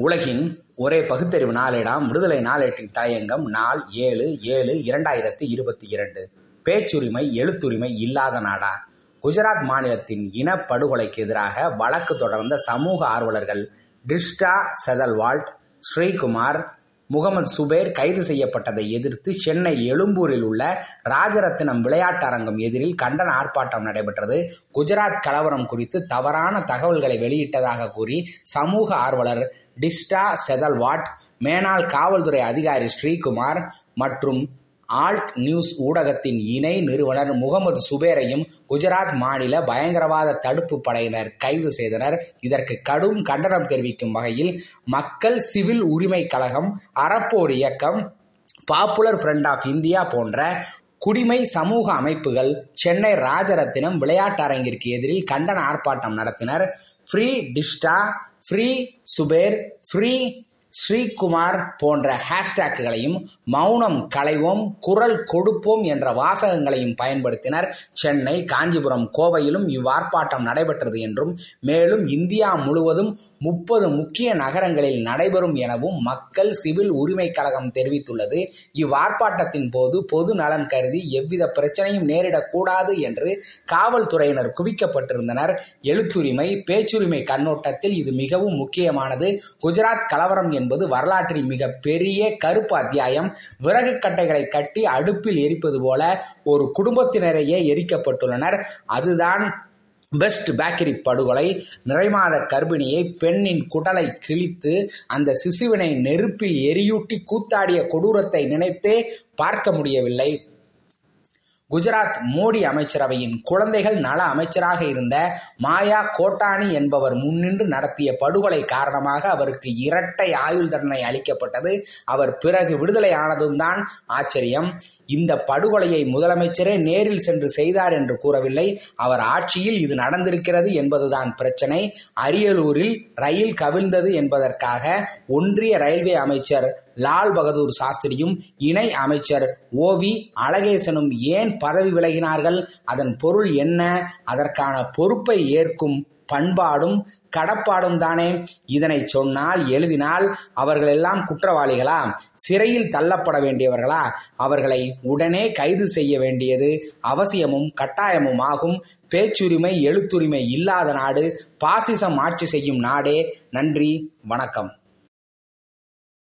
உலகின் ஒரே பகுத்தறிவு நாளேடாம். விடுதலை நாளேட்டின் தலையங்கம் நாள் ஏழு ஏழு இரண்டாயிரத்தி இருபத்தி இரண்டு. பேச்சுரிமை எழுத்துரிமை இல்லாத நாடா. குஜராத் மாநிலத்தின் இனப்படுகொலைக்கு எதிராக வழக்கு தொடர்ந்த சமூக ஆர்வலர்கள் டிஸ்டா செதல்வால்ட் ஸ்ரீகுமார் முகமது சுபேர் கைது செய்யப்பட்டதை எதிர்த்து சென்னை எழும்பூரில் உள்ள ராஜரத்தினம் விளையாட்டு அரங்கம் எதிரில் கண்டன ஆர்ப்பாட்டம் நடைபெற்றது. குஜராத் கலவரம் குறித்து தவறான தகவல்களை வெளியிட்டதாக கூறி சமூக ஆர்வலர் டிஸ்டா செதல்வாட் மேனாள் காவல்துறை அதிகாரி ஸ்ரீகுமார் மற்றும் ஆல்ட் நியூஸ் ஊடகத்தின் இணை நிறுவனர் முகமது சுபேரையும் குஜராத் மாநில பயங்கரவாத தடுப்பு படையினர் கைது செய்தனர். இதற்கு கடும் கண்டனம் தெரிவிக்கும் வகையில் மக்கள் சிவில் உரிமை கழகம் அறப்போர் இயக்கம் பாப்புலர் ஃப்ரண்ட் ஆஃப் இந்தியா போன்ற குடிமை சமூக அமைப்புகள் சென்னை ராஜரத்தினம் விளையாட்டு அரங்கிற்கு எதிரில் கண்டன ஆர்ப்பாட்டம் நடத்தினர். Free Teesta free Zubair free Sreekumar போன்ற ஹேஷ்டேக்குகளையும் மௌனம் களைவோம் குரல் கொடுப்போம் என்ற வாசகங்களையும் பயன்படுத்தினர். சென்னை காஞ்சிபுரம் கோவையிலும் இவ்வார்ப்பாட்டம் நடைபெற்றது என்றும் மேலும் இந்தியா முழுவதும் முப்பது முக்கிய நகரங்களில் நடைபெறும் எனவும் மக்கள் சிவில் உரிமை கழகம் தெரிவித்துள்ளது. இவ்வார்ப்பாட்டத்தின் போது பொது நலன் கருதி எவ்வித பிரச்சனையும் நேரிடக்கூடாது என்று காவல்துறையினர் குவிக்கப்பட்டிருந்தனர். எழுத்துரிமை பேச்சுரிமை கண்ணோட்டத்தில் இது மிகவும் முக்கியமானது. குஜராத் கலவரம் என்பது வரலாற்றில் மிக பெரிய கருப்பு அத்தியாயம். விறகு கட்டைகளை கட்டி அடுப்பில் எரிப்பது போல ஒரு குடும்பத்தினரையே எரிக்கப்பட்டுள்ளனர். அதுதான் பெஸ்ட் பேக்கரி படுகொலை நிறைமாத கர்ப்பிணியை பெண்ணின் குடலை கிழித்து அந்த சிசுவினை நெருப்பில் எரியூட்டி கூத்தாடிய கொடூரத்தை நினைத்தே பார்க்க முடியவில்லை. குஜராத் மோடி அமைச்சரவையின் குழந்தைகள் நல அமைச்சராக இருந்த மாயா கோட்டானி என்பவர் முன்னின்று நடத்திய படுகொலை காரணமாக அவருக்கு இரட்டை ஆயுள் தண்டனை அளிக்கப்பட்டது. அவர் பிறகு விடுதலை ஆனதும் தான். ஆச்சரியம். இந்த படுகொலையை முதலமைச்சரே நேரில் சென்று செய்தார் என்று கூறவில்லை. அவர் ஆட்சியில் இது நடந்திருக்கிறது என்பதுதான் பிரச்சனை. அரியலூரில் ரயில் கவிழ்ந்தது என்பதற்காக ஒன்றிய ரயில்வே அமைச்சர் லால் பகதூர் சாஸ்திரியும் இணை அமைச்சர் ஓவி அழகேசனும் ஏன் பதவி விலகினார்கள்? அதன் பொருள் என்ன? அதற்கான பொறுப்பை ஏற்கும் பண்பாடும் கடப்பாடும் தானே? இதனை சொன்னால் எழுதினால் அவர்கள் எல்லாம் குற்றவாளிகளா? சிறையில் தள்ளப்பட வேண்டியவர்களா? அவர்களை உடனே கைது செய்ய வேண்டியது அவசியமும் கட்டாயமும் ஆகும். பேச்சுரிமை எழுத்துரிமை இல்லாத நாடு பாசிசம் ஆட்சி செய்யும் நாடே. நன்றி வணக்கம்.